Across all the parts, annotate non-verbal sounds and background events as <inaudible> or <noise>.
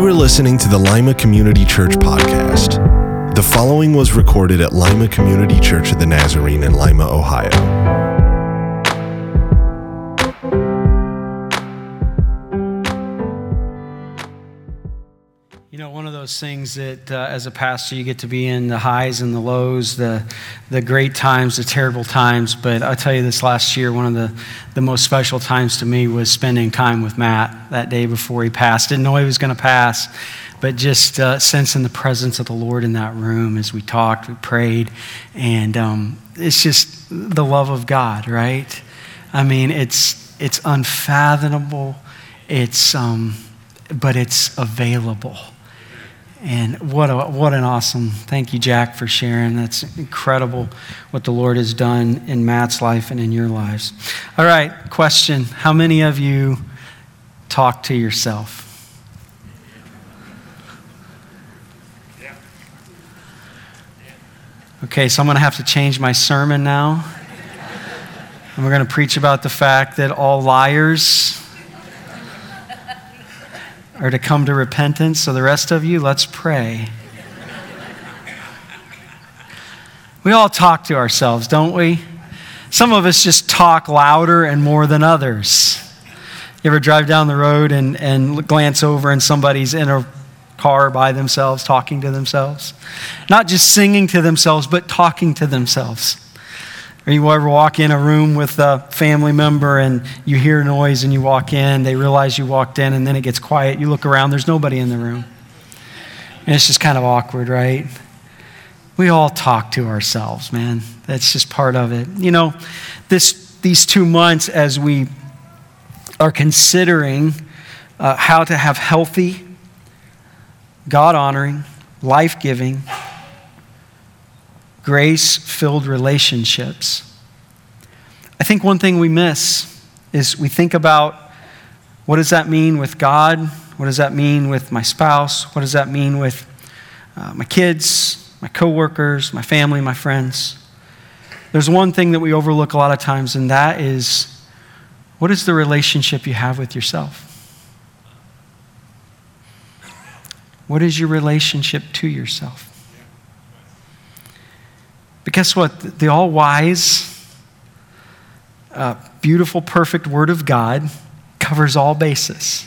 You are listening to the Lima Community Church podcast. The following was recorded at Lima Community Church of the Nazarene in Lima, Ohio. Those things that uh, as a pastor you get to be in the highs and the lows, the, the great times, the terrible times. But I'll tell you this last year, one of the, the most special times to me was spending time with Matt that day before he passed. Didn't know he was going to pass, but just uh, sensing the presence of the Lord in that room as we talked, we prayed. And um, it's just the love of God, right? I mean, it's, it's unfathomable. It's, um, but it's available. And what, a, what an awesome, thank you, Jack, for sharing. That's incredible what the Lord has done in Matt's life and in your lives. All right, question How many of you talk to yourself? Okay, so I'm going to have to change my sermon now. And we're going to preach about the fact that all liars are to come to repentance. So, the rest of you, let's pray. we all talk to ourselves, don't we? Some of us just talk louder and more than others. You ever drive down the road and, and glance over and somebody's in a car by themselves, talking to themselves? Not just singing to themselves, but talking to themselves. Or you ever walk in a room with a family member and you hear noise and you walk in, they realize you walked in, and then it gets quiet. You look around, there's nobody in the room. And it's just kind of awkward, right? We all talk to ourselves, man. That's just part of it. You know, this, these two months as we are considering uh, how to have healthy, God honoring, life giving, grace filled relationships. I think one thing we miss is we think about what does that mean with God? What does that mean with my spouse? What does that mean with uh, my kids, my coworkers, my family, my friends? There's one thing that we overlook a lot of times, and that is what is the relationship you have with yourself? What is your relationship to yourself? But guess what? The all wise, uh, beautiful, perfect Word of God covers all bases.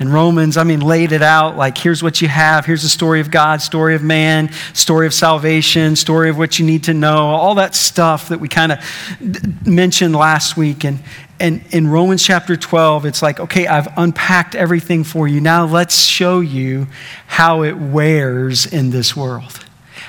In Romans, I mean, laid it out like here's what you have. Here's the story of God, story of man, story of salvation, story of what you need to know, all that stuff that we kind of mentioned last week. And, and in Romans chapter 12, it's like, okay, I've unpacked everything for you. Now let's show you how it wears in this world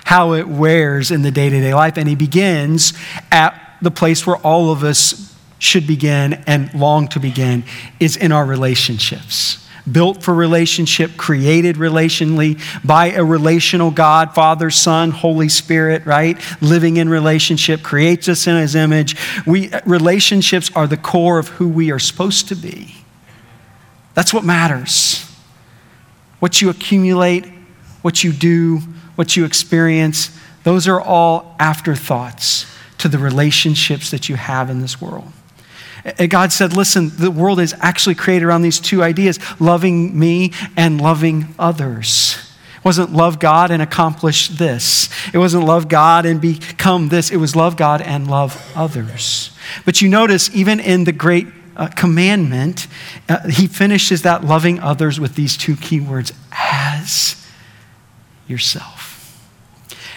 how it wears in the day to day life. And he begins at the place where all of us should begin and long to begin is in our relationships. Built for relationship, created relationally by a relational God, Father, Son, Holy Spirit, right? Living in relationship, creates us in His image. We, relationships are the core of who we are supposed to be. That's what matters. What you accumulate, what you do, what you experience, those are all afterthoughts to the relationships that you have in this world. And God said, listen, the world is actually created around these two ideas loving me and loving others. It wasn't love God and accomplish this. It wasn't love God and become this. It was love God and love others. But you notice, even in the great uh, commandment, uh, he finishes that loving others with these two key words as yourself.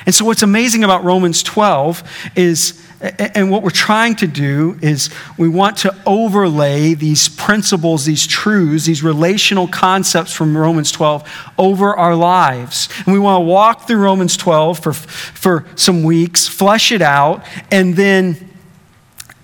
And so, what's amazing about Romans 12 is, and what we're trying to do is, we want to overlay these principles, these truths, these relational concepts from Romans 12 over our lives. And we want to walk through Romans 12 for, for some weeks, flesh it out, and then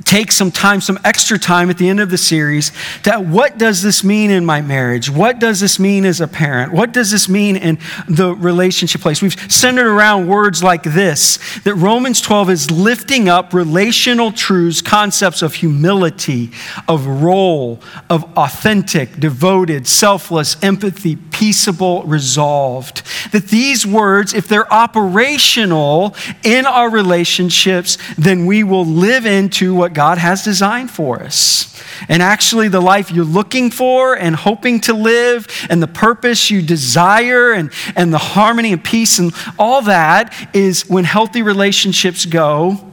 take some time, some extra time at the end of the series to what does this mean in my marriage? What does this mean as a parent? What does this mean in the relationship place? We've centered around words like this that Romans 12 is lifting up relational truths, concepts of humility, of role, of authentic, devoted, selfless, empathy, peaceable, resolved. That these words, if they're operational in our relationships, then we will live into what God has designed for us. And actually, the life you're looking for and hoping to live, and the purpose you desire, and, and the harmony and peace, and all that is when healthy relationships go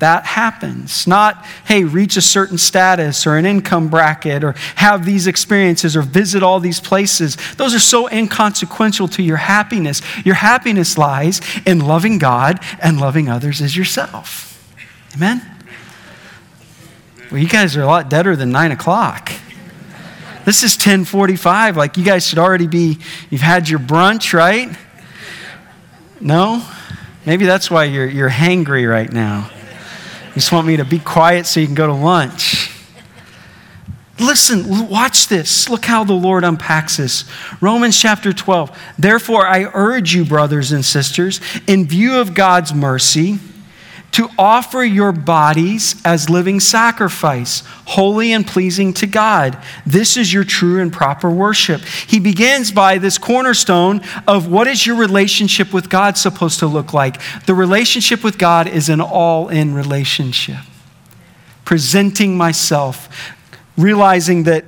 that happens. Not, hey, reach a certain status or an income bracket or have these experiences or visit all these places. Those are so inconsequential to your happiness. Your happiness lies in loving God and loving others as yourself. Amen? Well, you guys are a lot deader than nine o'clock. This is 1045. Like you guys should already be, you've had your brunch, right? No? Maybe that's why you're, you're hangry right now. You just want me to be quiet so you can go to lunch. Listen, watch this. Look how the Lord unpacks this. Romans chapter 12. Therefore, I urge you, brothers and sisters, in view of God's mercy, to offer your bodies as living sacrifice, holy and pleasing to God. This is your true and proper worship. He begins by this cornerstone of what is your relationship with God supposed to look like? The relationship with God is an all in relationship. Presenting myself, realizing that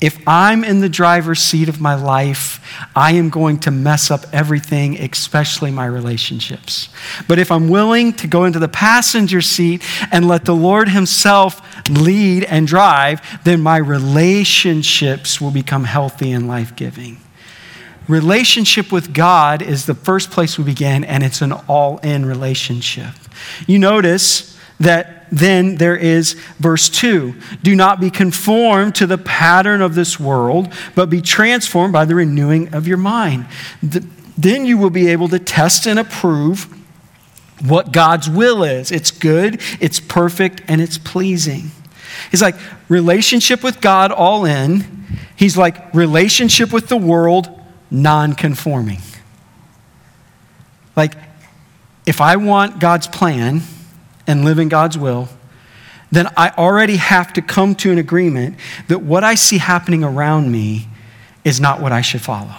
if I'm in the driver's seat of my life, I am going to mess up everything, especially my relationships. But if I'm willing to go into the passenger seat and let the Lord Himself lead and drive, then my relationships will become healthy and life giving. Relationship with God is the first place we begin, and it's an all in relationship. You notice that then there is verse 2 Do not be conformed to the pattern of this world, but be transformed by the renewing of your mind. Then you will be able to test and approve what God's will is. It's good, it's perfect, and it's pleasing. He's like relationship with God all in. He's like relationship with the world non conforming. Like, if I want God's plan, and live in God's will, then I already have to come to an agreement that what I see happening around me is not what I should follow.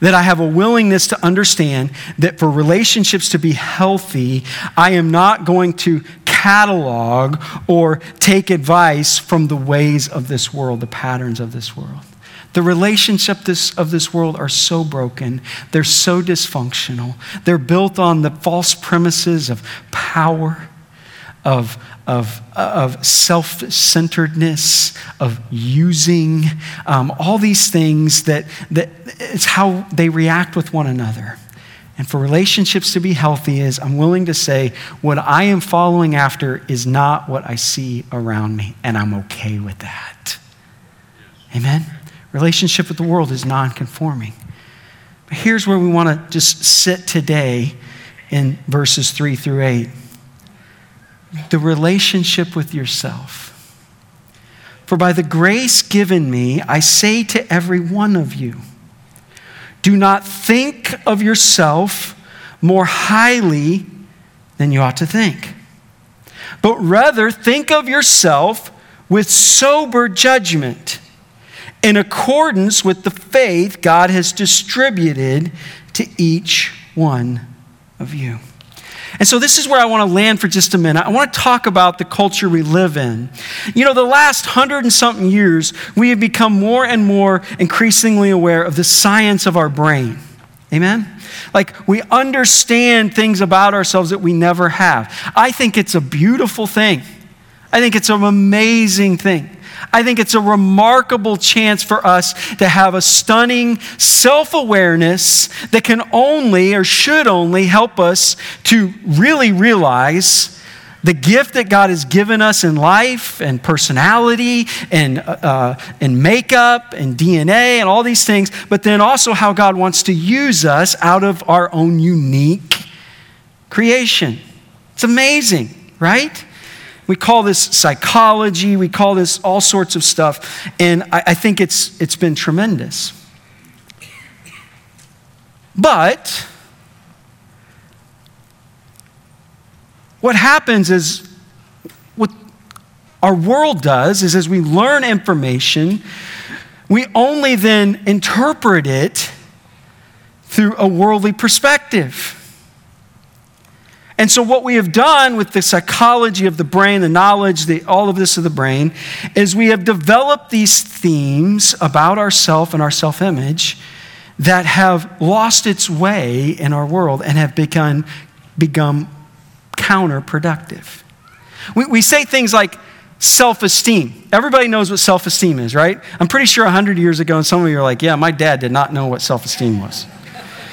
That I have a willingness to understand that for relationships to be healthy, I am not going to catalog or take advice from the ways of this world, the patterns of this world. The relationships of this world are so broken. They're so dysfunctional. They're built on the false premises of power, of, of, of self centeredness, of using, um, all these things that, that it's how they react with one another. And for relationships to be healthy is I'm willing to say what I am following after is not what I see around me, and I'm okay with that. Amen? Relationship with the world is non conforming. But here's where we want to just sit today in verses 3 through 8 the relationship with yourself. For by the grace given me, I say to every one of you, do not think of yourself more highly than you ought to think, but rather think of yourself with sober judgment in accordance with the faith God has distributed to each one of you. And so, this is where I want to land for just a minute. I want to talk about the culture we live in. You know, the last hundred and something years, we have become more and more increasingly aware of the science of our brain. Amen? Like, we understand things about ourselves that we never have. I think it's a beautiful thing. I think it's an amazing thing. I think it's a remarkable chance for us to have a stunning self awareness that can only or should only help us to really realize the gift that God has given us in life and personality and, uh, and makeup and DNA and all these things, but then also how God wants to use us out of our own unique creation. It's amazing, right? We call this psychology, we call this all sorts of stuff, and I, I think it's, it's been tremendous. But what happens is what our world does is as we learn information, we only then interpret it through a worldly perspective. And so, what we have done with the psychology of the brain, the knowledge, the, all of this of the brain, is we have developed these themes about ourself and our self image that have lost its way in our world and have become, become counterproductive. We, we say things like self esteem. Everybody knows what self esteem is, right? I'm pretty sure 100 years ago, and some of you are like, yeah, my dad did not know what self esteem was.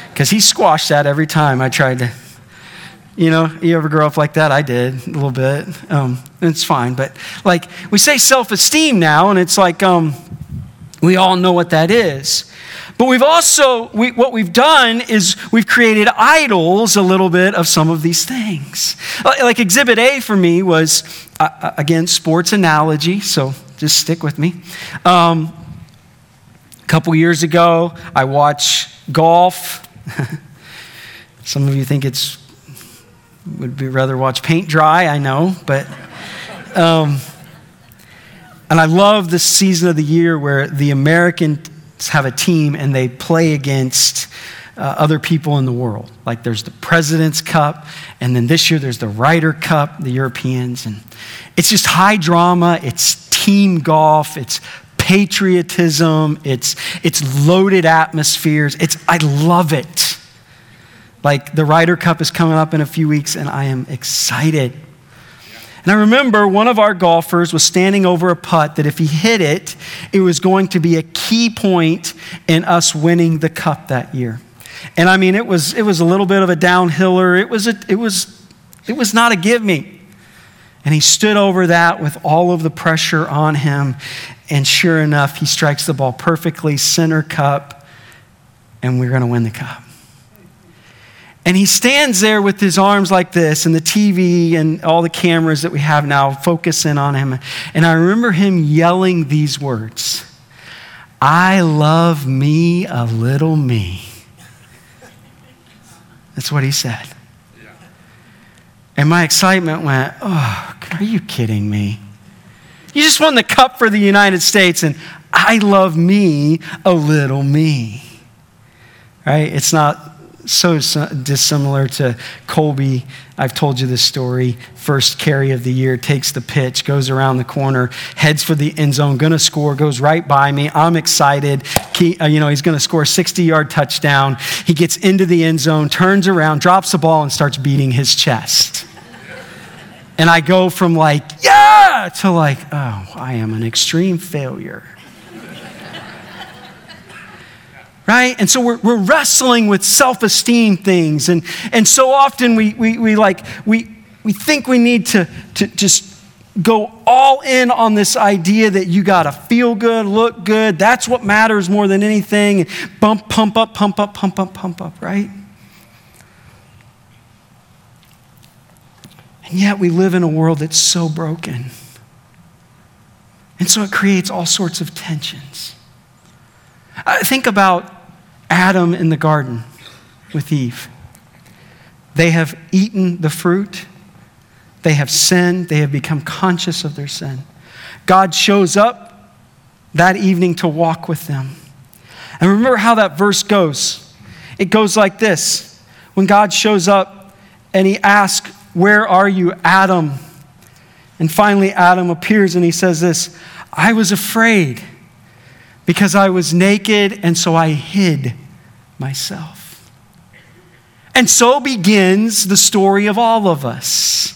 Because he squashed that every time I tried to you know, you ever grow up like that? I did a little bit. Um, it's fine. But like, we say self esteem now, and it's like um, we all know what that is. But we've also, we, what we've done is we've created idols a little bit of some of these things. Like Exhibit A for me was, uh, uh again, sports analogy, so just stick with me. Um, a couple years ago, I watched golf. <laughs> some of you think it's would be rather watch paint dry, I know, but. Um, and I love this season of the year where the Americans have a team and they play against uh, other people in the world. Like there's the President's Cup, and then this year there's the Ryder Cup, the Europeans. And it's just high drama, it's team golf, it's patriotism, it's, it's loaded atmospheres. It's, I love it. Like the Ryder Cup is coming up in a few weeks, and I am excited. And I remember one of our golfers was standing over a putt that if he hit it, it was going to be a key point in us winning the cup that year. And I mean, it was, it was a little bit of a downhiller. It was, a, it, was, it was not a give me. And he stood over that with all of the pressure on him. And sure enough, he strikes the ball perfectly, center cup, and we're going to win the cup. And he stands there with his arms like this, and the TV and all the cameras that we have now focus in on him. And I remember him yelling these words I love me a little me. That's what he said. And my excitement went, Oh, are you kidding me? You just won the cup for the United States, and I love me a little me. Right? It's not so dissimilar to Colby. I've told you this story. First carry of the year, takes the pitch, goes around the corner, heads for the end zone, gonna score, goes right by me. I'm excited. He, uh, you know, he's gonna score a 60 yard touchdown. He gets into the end zone, turns around, drops the ball, and starts beating his chest. And I go from like, yeah, to like, oh, I am an extreme failure right? And so we're, we're wrestling with self esteem things. And, and so often we, we, we like, we, we think we need to, to just go all in on this idea that you got to feel good, look good. That's what matters more than anything. Bump, pump up, pump up, pump up, pump up, right? And yet we live in a world that's so broken. And so it creates all sorts of tensions. Think about Adam in the garden with Eve. They have eaten the fruit, they have sinned, they have become conscious of their sin. God shows up that evening to walk with them. And remember how that verse goes. It goes like this when God shows up and he asks, Where are you, Adam? And finally, Adam appears and he says this I was afraid because I was naked, and so I hid myself. And so begins the story of all of us.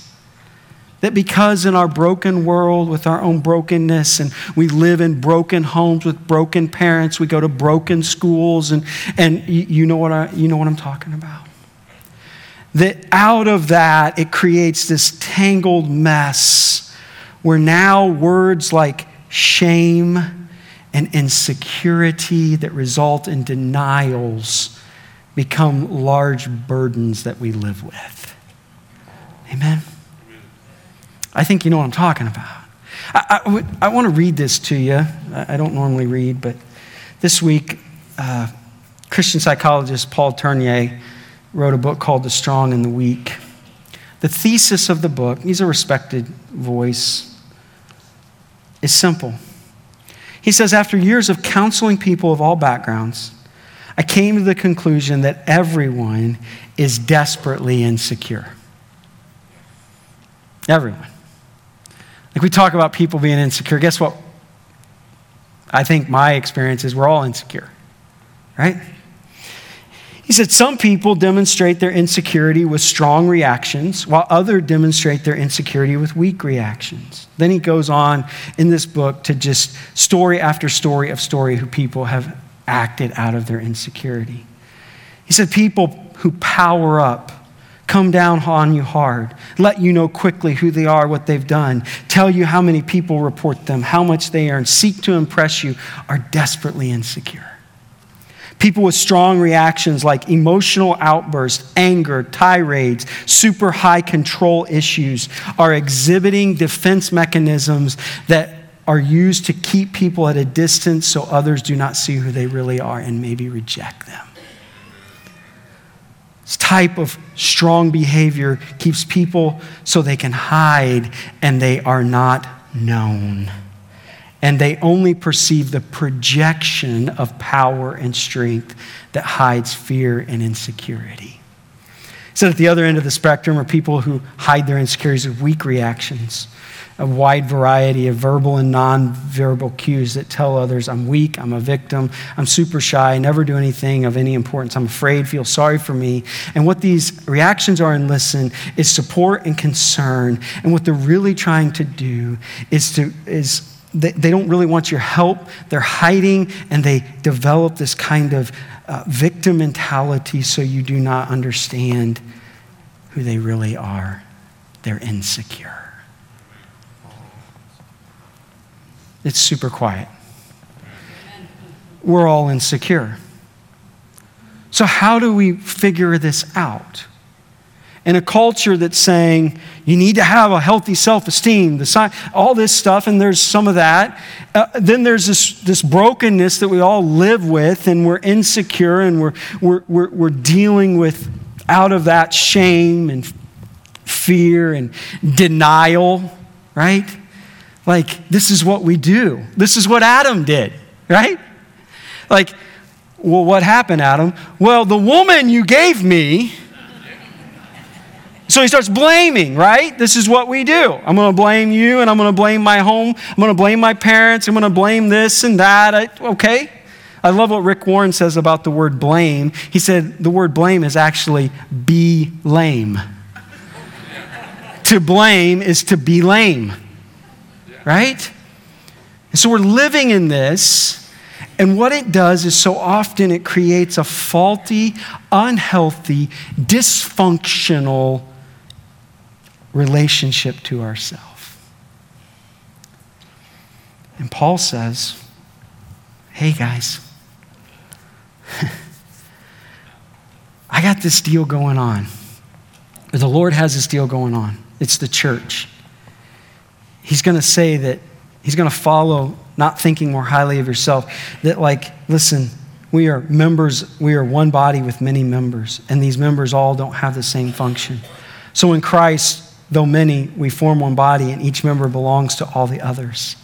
That because in our broken world, with our own brokenness, and we live in broken homes with broken parents, we go to broken schools, and, and you, know what I, you know what I'm talking about. That out of that, it creates this tangled mess where now words like shame, and insecurity that result in denials become large burdens that we live with. Amen? I think you know what I'm talking about. I, I, I want to read this to you. I, I, don't normally read, but this week, uh, Christian psychologist Paul Tournier wrote a book called The Strong and the Weak. The thesis of the book, he's a respected voice, is simple. He says, after years of counseling people of all backgrounds, I came to the conclusion that everyone is desperately insecure. Everyone. Like we talk about people being insecure. Guess what? I think my experience is we're all insecure, right? He said some people demonstrate their insecurity with strong reactions, while others demonstrate their insecurity with weak reactions. Then he goes on in this book to just story after story of story who people have acted out of their insecurity. He said people who power up come down on you hard, let you know quickly who they are, what they've done, tell you how many people report them, how much they earn, seek to impress you, are desperately insecure. People with strong reactions like emotional outbursts, anger, tirades, super high control issues are exhibiting defense mechanisms that are used to keep people at a distance so others do not see who they really are and maybe reject them. This type of strong behavior keeps people so they can hide and they are not known and they only perceive the projection of power and strength that hides fear and insecurity. So, at the other end of the spectrum are people who hide their insecurities with weak reactions, a wide variety of verbal and non-verbal cues that tell others, I'm weak, I'm a victim, I'm super shy, I never do anything of any importance, I'm afraid, feel sorry for me. And what these reactions are and listen is support and concern. And what they're really trying to do is to, is they, they don't really want your help. They're hiding and they develop this kind of uh, victim mentality so you do not understand who they really are. They're insecure. It's super quiet. We're all insecure. So, how do we figure this out? In a culture that's saying you need to have a healthy self-esteem. All this stuff and there's some of that. Uh, then there's this, this brokenness that we all live with and we're insecure and we're, we're, we're, we're dealing with out of that shame and fear and denial right? Like this is what we do. This is what adam did right? Like well what happened adam? Well the woman you gave me so he starts blaming, right? This is what we do. I'm going to blame you and I'm going to blame my home. I'm going to blame my parents. I'm going to blame this and that. I, okay. I love what Rick Warren says about the word blame. He said the word blame is actually be lame. to blame is to be lame, right? And so we're living in this. And what it does is so often it creates a faulty, unhealthy, dysfunctional relationship to ourselves. And Paul says, hey guys, <laughs> I got this deal going on. The Lord has this deal going on. It's the church. He's going to say that he's going to follow not thinking more highly of yourself. That, like, listen, we are members, we are one body with many members, and these members all don't have the same function. So in Christ, though many, we form one body, and each member belongs to all the others.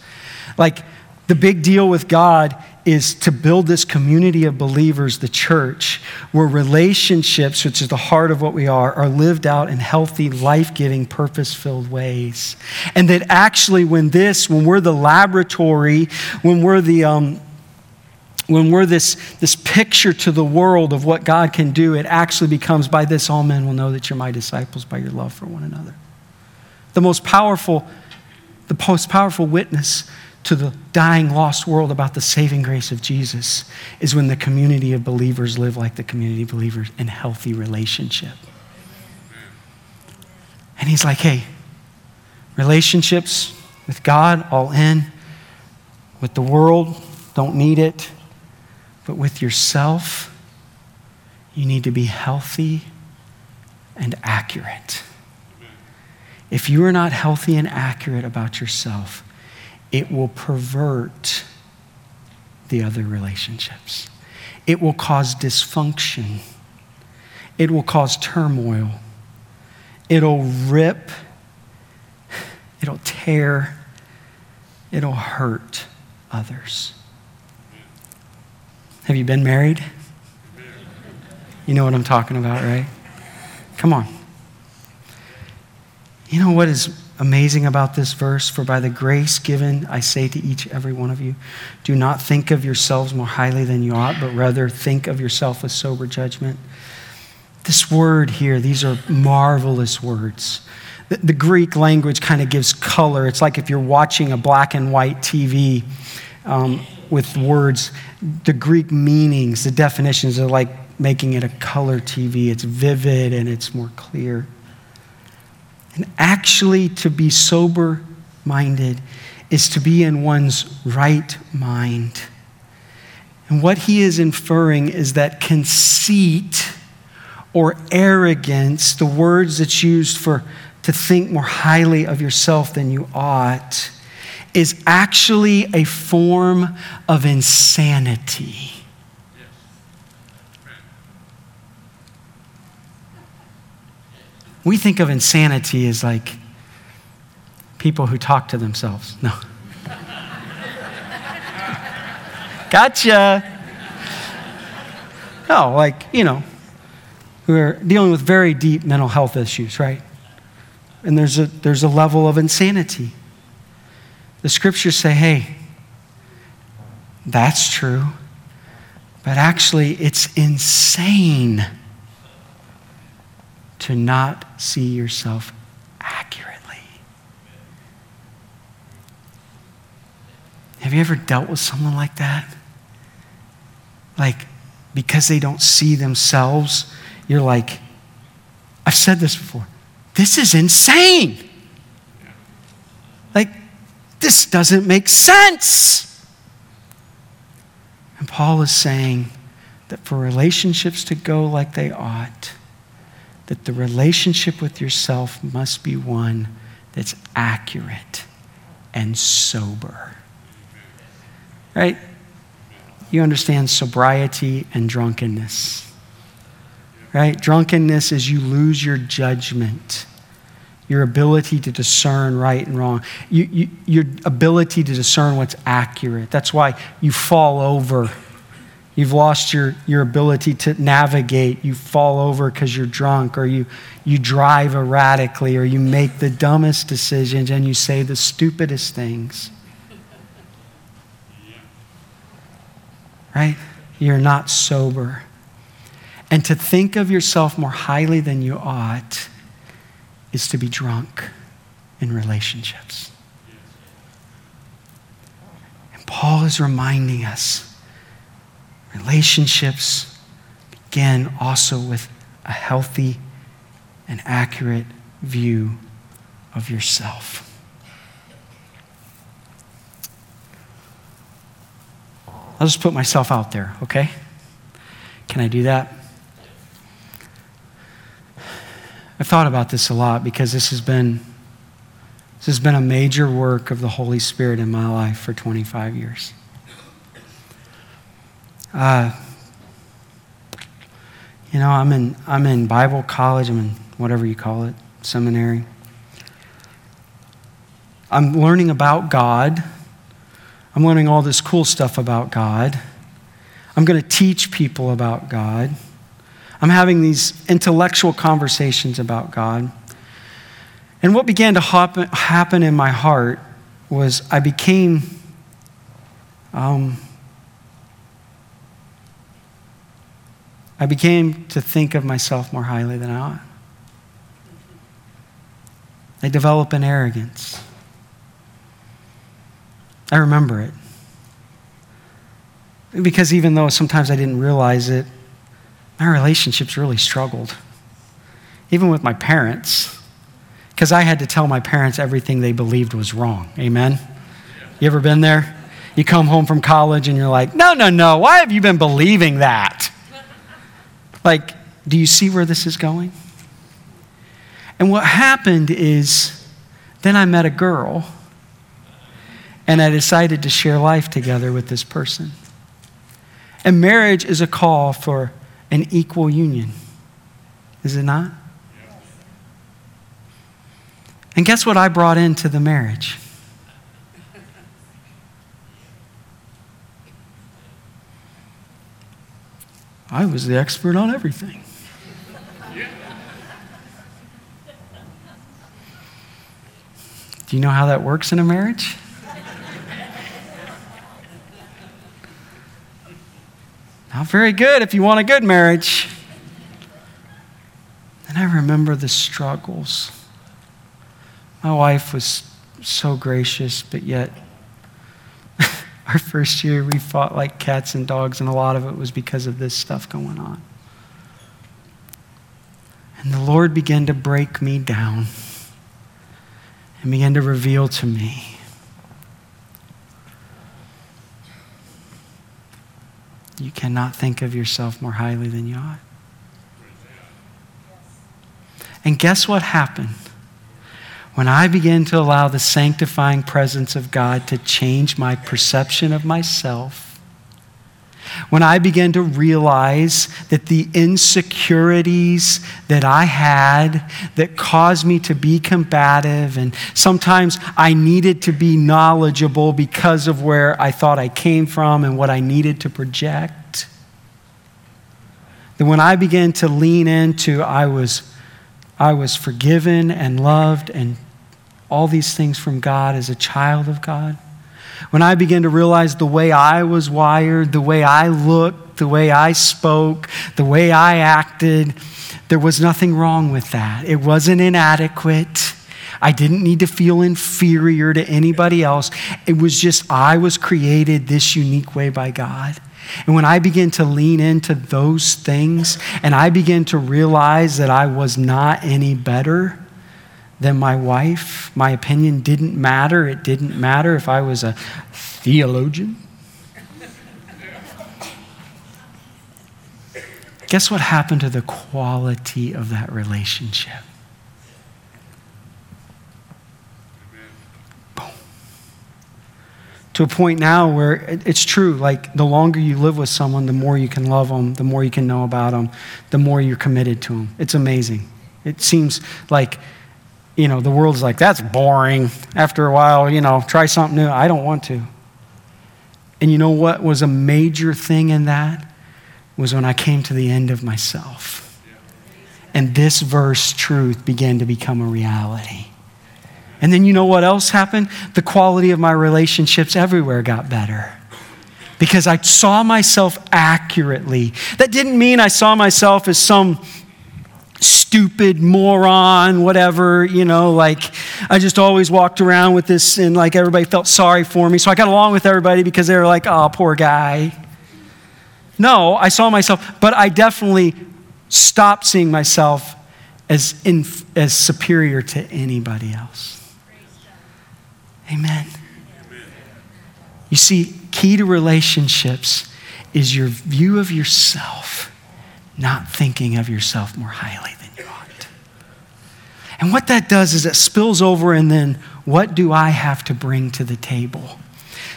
Like, the big deal with God is to build this community of believers, the church, where relationships, which is the heart of what we are, are lived out in healthy, life giving, purpose filled ways. And that actually, when this, when we're the laboratory, when we're the, um, when we're this, this picture to the world of what God can do, it actually becomes by this all men will know that you're my disciples by your love for one another the most powerful, the most powerful witness to the dying, lost world about the saving grace of Jesus is when the community of believers live like the community of believers in healthy relationship. And he's like, hey, relationships with God, all in. With the world, don't need it. But with yourself, you need to be healthy and accurate. If you are not healthy and accurate about yourself, it will pervert the other relationships. It will cause dysfunction. It will cause turmoil. It'll rip. It'll tear. It'll hurt others. Have you been married? You know what I'm talking about, right? Come on. You know what is amazing about this verse? For by the grace given, I say to each every one of you, do not think of yourselves more highly than you ought, but rather think of yourself with sober judgment. This word here, these are marvelous words. The, the Greek language kind of gives color. It's like if you're watching a black and white TV um, with words, the Greek meanings, the definitions are like making it a color TV. It's vivid and it's more clear. And actually, to be sober minded is to be in one's right mind. And what he is inferring is that conceit or arrogance, the words that's used for to think more highly of yourself than you ought, is actually a form of insanity. We think of insanity as like people who talk to themselves. No. <laughs> gotcha. No, like, you know, who are dealing with very deep mental health issues, right? And there's a, there's a level of insanity. The scriptures say, hey, that's true, but actually, it's insane to not see yourself accurately. Have you ever dealt with someone like that? Like, because they don't see themselves, you're like, I've said this before, this is insane. Like, this doesn't make sense. And Paul is saying that for relationships to go like they ought, that the relationship with yourself must be one that's accurate and sober. Right? You understand sobriety and drunkenness. Right? Drunkenness is you lose your judgment, your ability to discern right and wrong, you, you, your ability to discern what's accurate. That's why you fall over You've lost your, your ability to navigate. You fall over because you're drunk, or you, you drive erratically, or you make the dumbest decisions and you say the stupidest things. Right? You're not sober. And to think of yourself more highly than you ought is to be drunk in relationships. And Paul is reminding us Relationships begin also with a healthy and accurate view of yourself. I'll just put myself out there, okay? Can I do that? I've thought about this a lot because this has been this has been a major work of the Holy Spirit in my life for 25 years. Uh, you know, I'm in, I'm in Bible college, I'm in whatever you call it, seminary. I'm learning about God. I'm learning all this cool stuff about God. I'm going to teach people about God. I'm having these intellectual conversations about God. And what began to happen, happen in my heart was I became um, I began to think of myself more highly than I ought. I develop an arrogance. I remember it. Because even though sometimes I didn't realize it, my relationships really struggled. Even with my parents. Because I had to tell my parents everything they believed was wrong. Amen? You ever been there? You come home from college and you're like, no, no, no, why have you been believing that? Like, do you see where this is going? And what happened is then I met a girl and I decided to share life together with this person. And marriage is a call for an equal union, is it not? And guess what I brought into the marriage? I was the expert on everything. Do you know how that works in a marriage? Not very good if you want a good marriage. And I remember the struggles. My wife was so gracious, but yet, our first year we fought like cats and dogs, and a lot of it was because of this stuff going on. And the Lord began to break me down and began to reveal to me you cannot think of yourself more highly than you ought. And guess what happened? When I began to allow the sanctifying presence of God to change my perception of myself, when I began to realize that the insecurities that I had that caused me to be combative, and sometimes I needed to be knowledgeable because of where I thought I came from and what I needed to project, that when I began to lean into, I was, I was forgiven and loved and all these things from God as a child of God when I began to realize the way I was wired, the way I looked, the way I spoke, the way I acted, there was nothing wrong with that. It wasn't inadequate. I didn't need to feel inferior to anybody else. It was just I was created this unique way by God. And when I began to lean into those things and I began to realize that I was not any better, than my wife. My opinion didn't matter. It didn't matter if I was a theologian. Guess what happened to the quality of that relationship? To a point now where it's true, like the longer you live with someone, the more you can love them, the more you can know about them, the more you're committed to them. It's amazing. It seems like you know, the world's like, that's boring. After a while, you know, try something new. I don't want to. And you know what was a major thing in that? Was when I came to the end of myself. And this verse truth began to become a reality. And then you know what else happened? The quality of my relationships everywhere got better because I saw myself accurately. That didn't mean I saw myself as some stupid moron, whatever, you know, like I just always walked around with this and like everybody felt sorry for me. So I got along with everybody because they were like, oh, poor guy. No, I saw myself, but I definitely stopped seeing myself as, in, as superior to anybody else. Amen. You see, key to relationships is your view of yourself not thinking of yourself more highly than you ought. And what that does is it spills over, and then what do I have to bring to the table?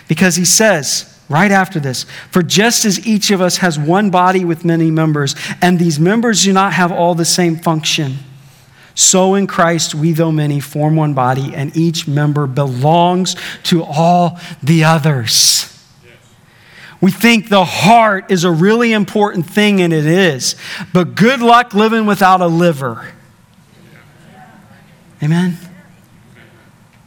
Because he says, right after this, for just as each of us has one body with many members, and these members do not have all the same function, so in Christ we, though many, form one body, and each member belongs to all the others. We think the heart is a really important thing, and it is. But good luck living without a liver. Amen?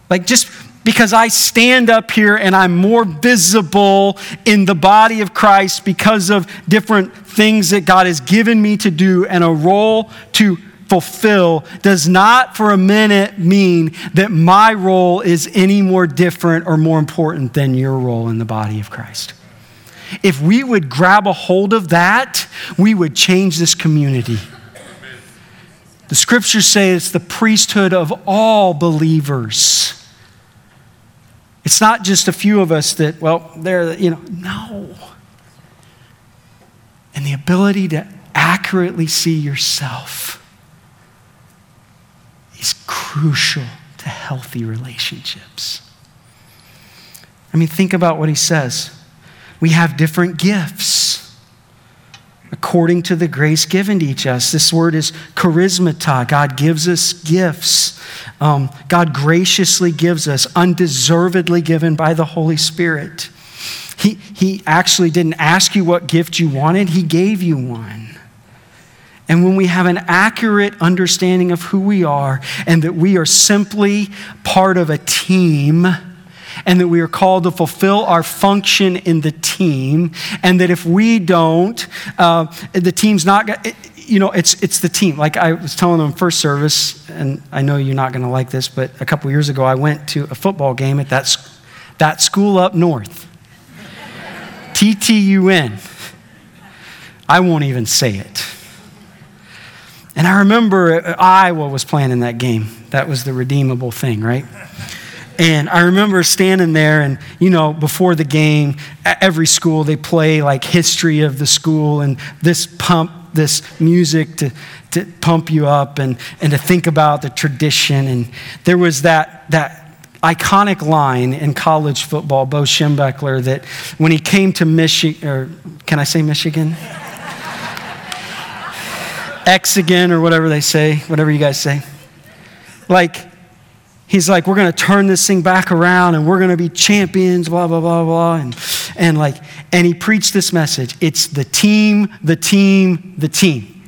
Like, just because I stand up here and I'm more visible in the body of Christ because of different things that God has given me to do and a role to fulfill does not for a minute mean that my role is any more different or more important than your role in the body of Christ. If we would grab a hold of that, we would change this community. The scriptures say it's the priesthood of all believers. It's not just a few of us that, well, they're, you know, no. And the ability to accurately see yourself is crucial to healthy relationships. I mean, think about what he says. We have different gifts according to the grace given to each us. This word is charismata. God gives us gifts. Um, God graciously gives us, undeservedly given by the Holy Spirit. He, he actually didn't ask you what gift you wanted, He gave you one. and when we have an accurate understanding of who we are and that we are simply part of a team and that we are called to fulfill our function in the team, and that if we don't, uh, the team's not going to you know, it's, it's the team. Like I was telling them first service, and I know you're not going to like this, but a couple years ago, I went to a football game at that, that school up north. TTUN. I won't even say it. And I remember uh, Iowa was playing in that game. That was the redeemable thing, right? And I remember standing there, and you know, before the game, every school they play like history of the school and this pump, this music to, to pump you up and, and to think about the tradition. And there was that, that iconic line in college football, Bo Schembechler, that when he came to Michigan, or can I say Michigan? <laughs> Exigan or whatever they say, whatever you guys say. Like, he's like, we're going to turn this thing back around and we're going to be champions, blah, blah, blah, blah. And, and like, and he preached this message. It's the team, the team, the team.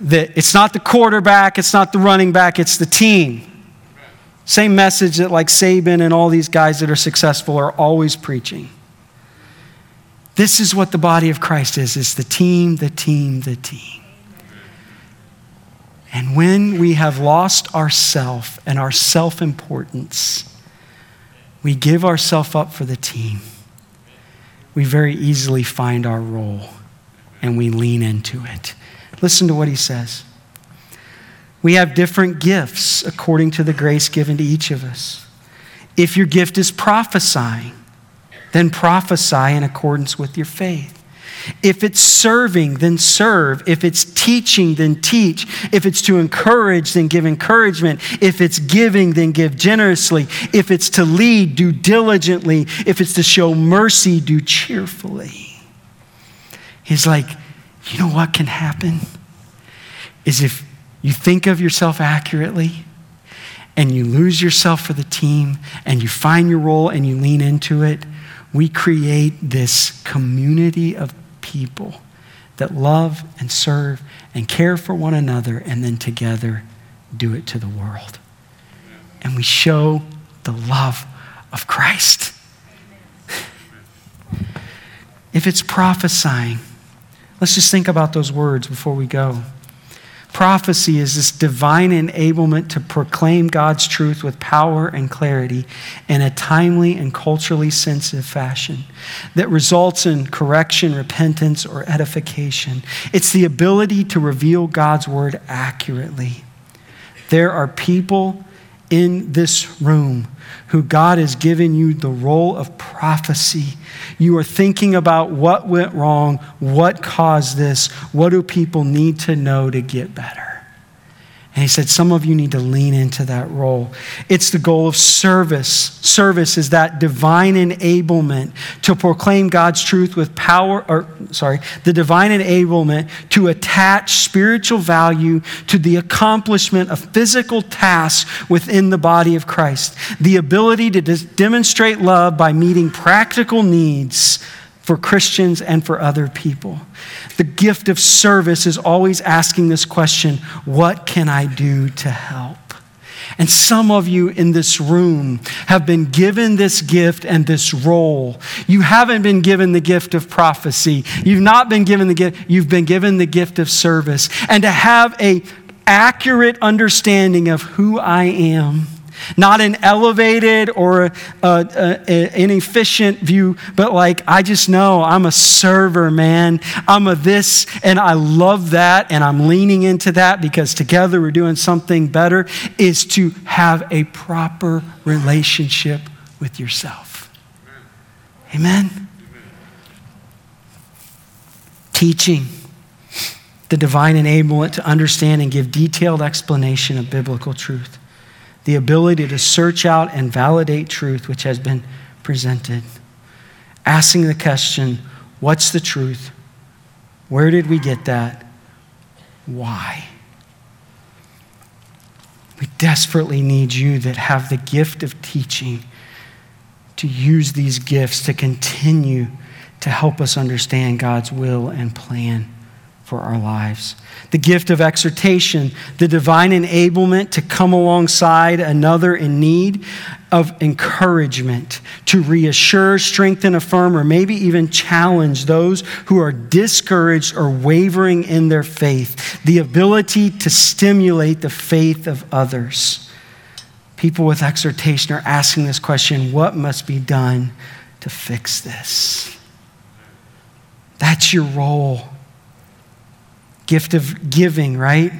That it's not the quarterback, it's not the running back, it's the team. Same message that like Saban and all these guys that are successful are always preaching. This is what the body of Christ is. It's the team, the team, the team. And when we have lost ourself and our self-importance, we give ourselves up for the team. We very easily find our role and we lean into it. Listen to what he says. We have different gifts according to the grace given to each of us. If your gift is prophesying, then prophesy in accordance with your faith. If it's serving, then serve. If it's teaching, then teach. If it's to encourage, then give encouragement. If it's giving, then give generously. If it's to lead, do diligently. If it's to show mercy, do cheerfully. He's like, you know what can happen? Is if you think of yourself accurately and you lose yourself for the team and you find your role and you lean into it, we create this community of people that love and serve and care for one another and then together do it to the world. And we show the love of Christ. if it's prophesying, let's just think about those words before we go. Prophecy is this divine enablement to proclaim God's truth with power and clarity in a timely and culturally sensitive fashion that results in correction, repentance, or edification. It's the ability to reveal God's word accurately. There are people in this room who God has given you the role of prophecy. You are thinking about what went wrong, what caused this, what do people need to know to get better. And he said, Some of you need to lean into that role. It's the goal of service. Service is that divine enablement to proclaim God's truth with power, or sorry, the divine enablement to attach spiritual value to the accomplishment of physical tasks within the body of Christ. The ability to demonstrate love by meeting practical needs for Christians and for other people. The gift of service is always asking this question what can I do to help? And some of you in this room have been given this gift and this role. You haven't been given the gift of prophecy. You've not been given the gift, you've been given the gift of service. And to have a accurate understanding of who I am not an elevated or an efficient view, but like, I just know I'm a server, man. I'm a this, and I love that, and I'm leaning into that because together we're doing something better, is to have a proper relationship with yourself. Amen? Amen. Teaching the divine enablement to understand and give detailed explanation of biblical truth the ability to search out and validate truth which has been presented. Asking the question, what's the truth? Where did we get that? Why? We desperately need you that have the gift of teaching to use these gifts to continue to help us understand God's will and plan for our lives. The gift of exhortation, the divine enablement to come alongside another in need of encouragement, to reassure, strengthen, affirm, or maybe even challenge those who are discouraged or wavering in their faith. The ability to stimulate the faith of others. People with exhortation are asking this question what must be done to fix this? That's your role gift of giving, right?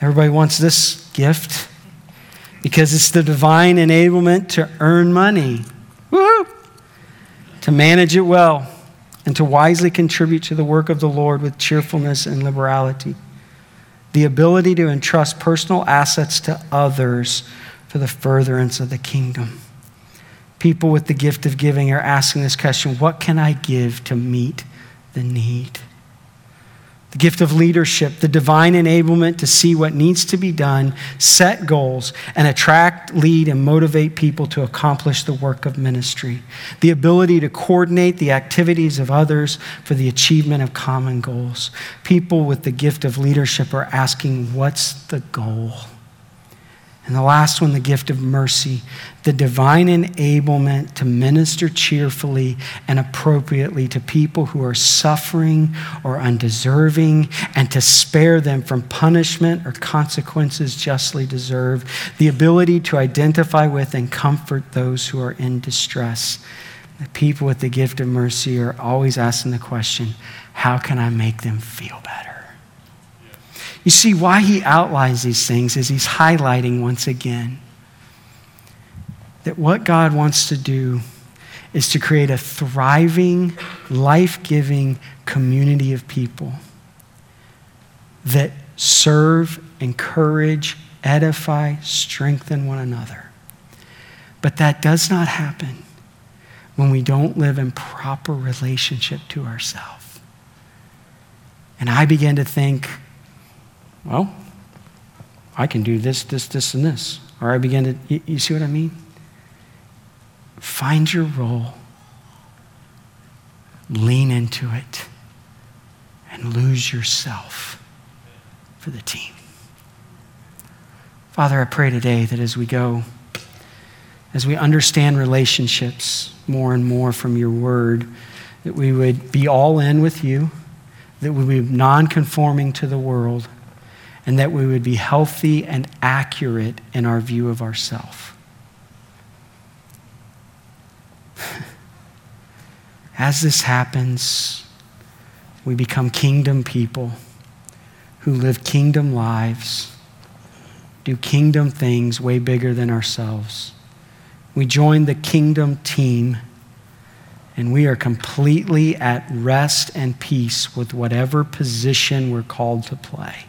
Everybody wants this gift because it's the divine enablement to earn money, Woo! to manage it well, and to wisely contribute to the work of the Lord with cheerfulness and liberality. The ability to entrust personal assets to others for the furtherance of the kingdom. People with the gift of giving are asking this question what can I give to meet the need? The gift of leadership, the divine enablement to see what needs to be done, set goals, and attract, lead, and motivate people to accomplish the work of ministry, the ability to coordinate the activities of others for the achievement of common goals. People with the gift of leadership are asking, What's the goal? And the last one, the gift of mercy, the divine enablement to minister cheerfully and appropriately to people who are suffering or undeserving and to spare them from punishment or consequences justly deserved, the ability to identify with and comfort those who are in distress. The people with the gift of mercy are always asking the question how can I make them feel better? You see, why he outlines these things is he's highlighting once again that what God wants to do is to create a thriving, life giving community of people that serve, encourage, edify, strengthen one another. But that does not happen when we don't live in proper relationship to ourselves. And I began to think, well, I can do this, this, this, and this. Or I begin to, you, you see what I mean? Find your role, lean into it, and lose yourself for the team. Father, I pray today that as we go, as we understand relationships more and more from your word, that we would be all in with you, that we would be non conforming to the world and that we would be healthy and accurate in our view of ourselves. <laughs> As this happens, we become kingdom people who live kingdom lives, do kingdom things way bigger than ourselves. We join the kingdom team, and we are completely at rest and peace with whatever position we're called to play.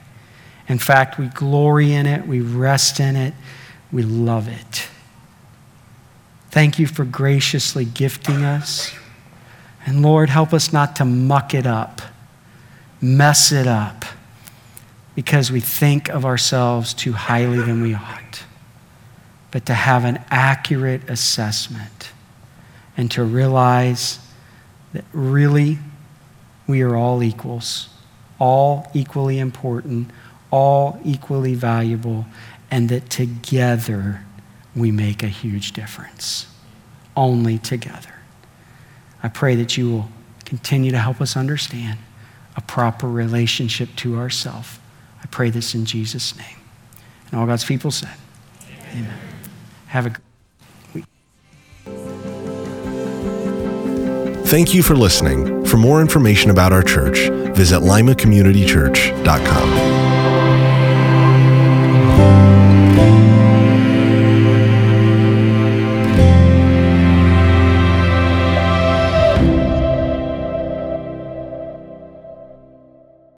In fact, we glory in it, we rest in it, we love it. Thank you for graciously gifting us. And Lord, help us not to muck it up, mess it up, because we think of ourselves too highly than we ought, but to have an accurate assessment and to realize that really we are all equals, all equally important all equally valuable, and that together we make a huge difference. Only together. I pray that you will continue to help us understand a proper relationship to ourself. I pray this in Jesus' name. And all God's people said, Amen. Amen. Have a good. Thank you for listening. For more information about our church, visit limacommunitychurch.com.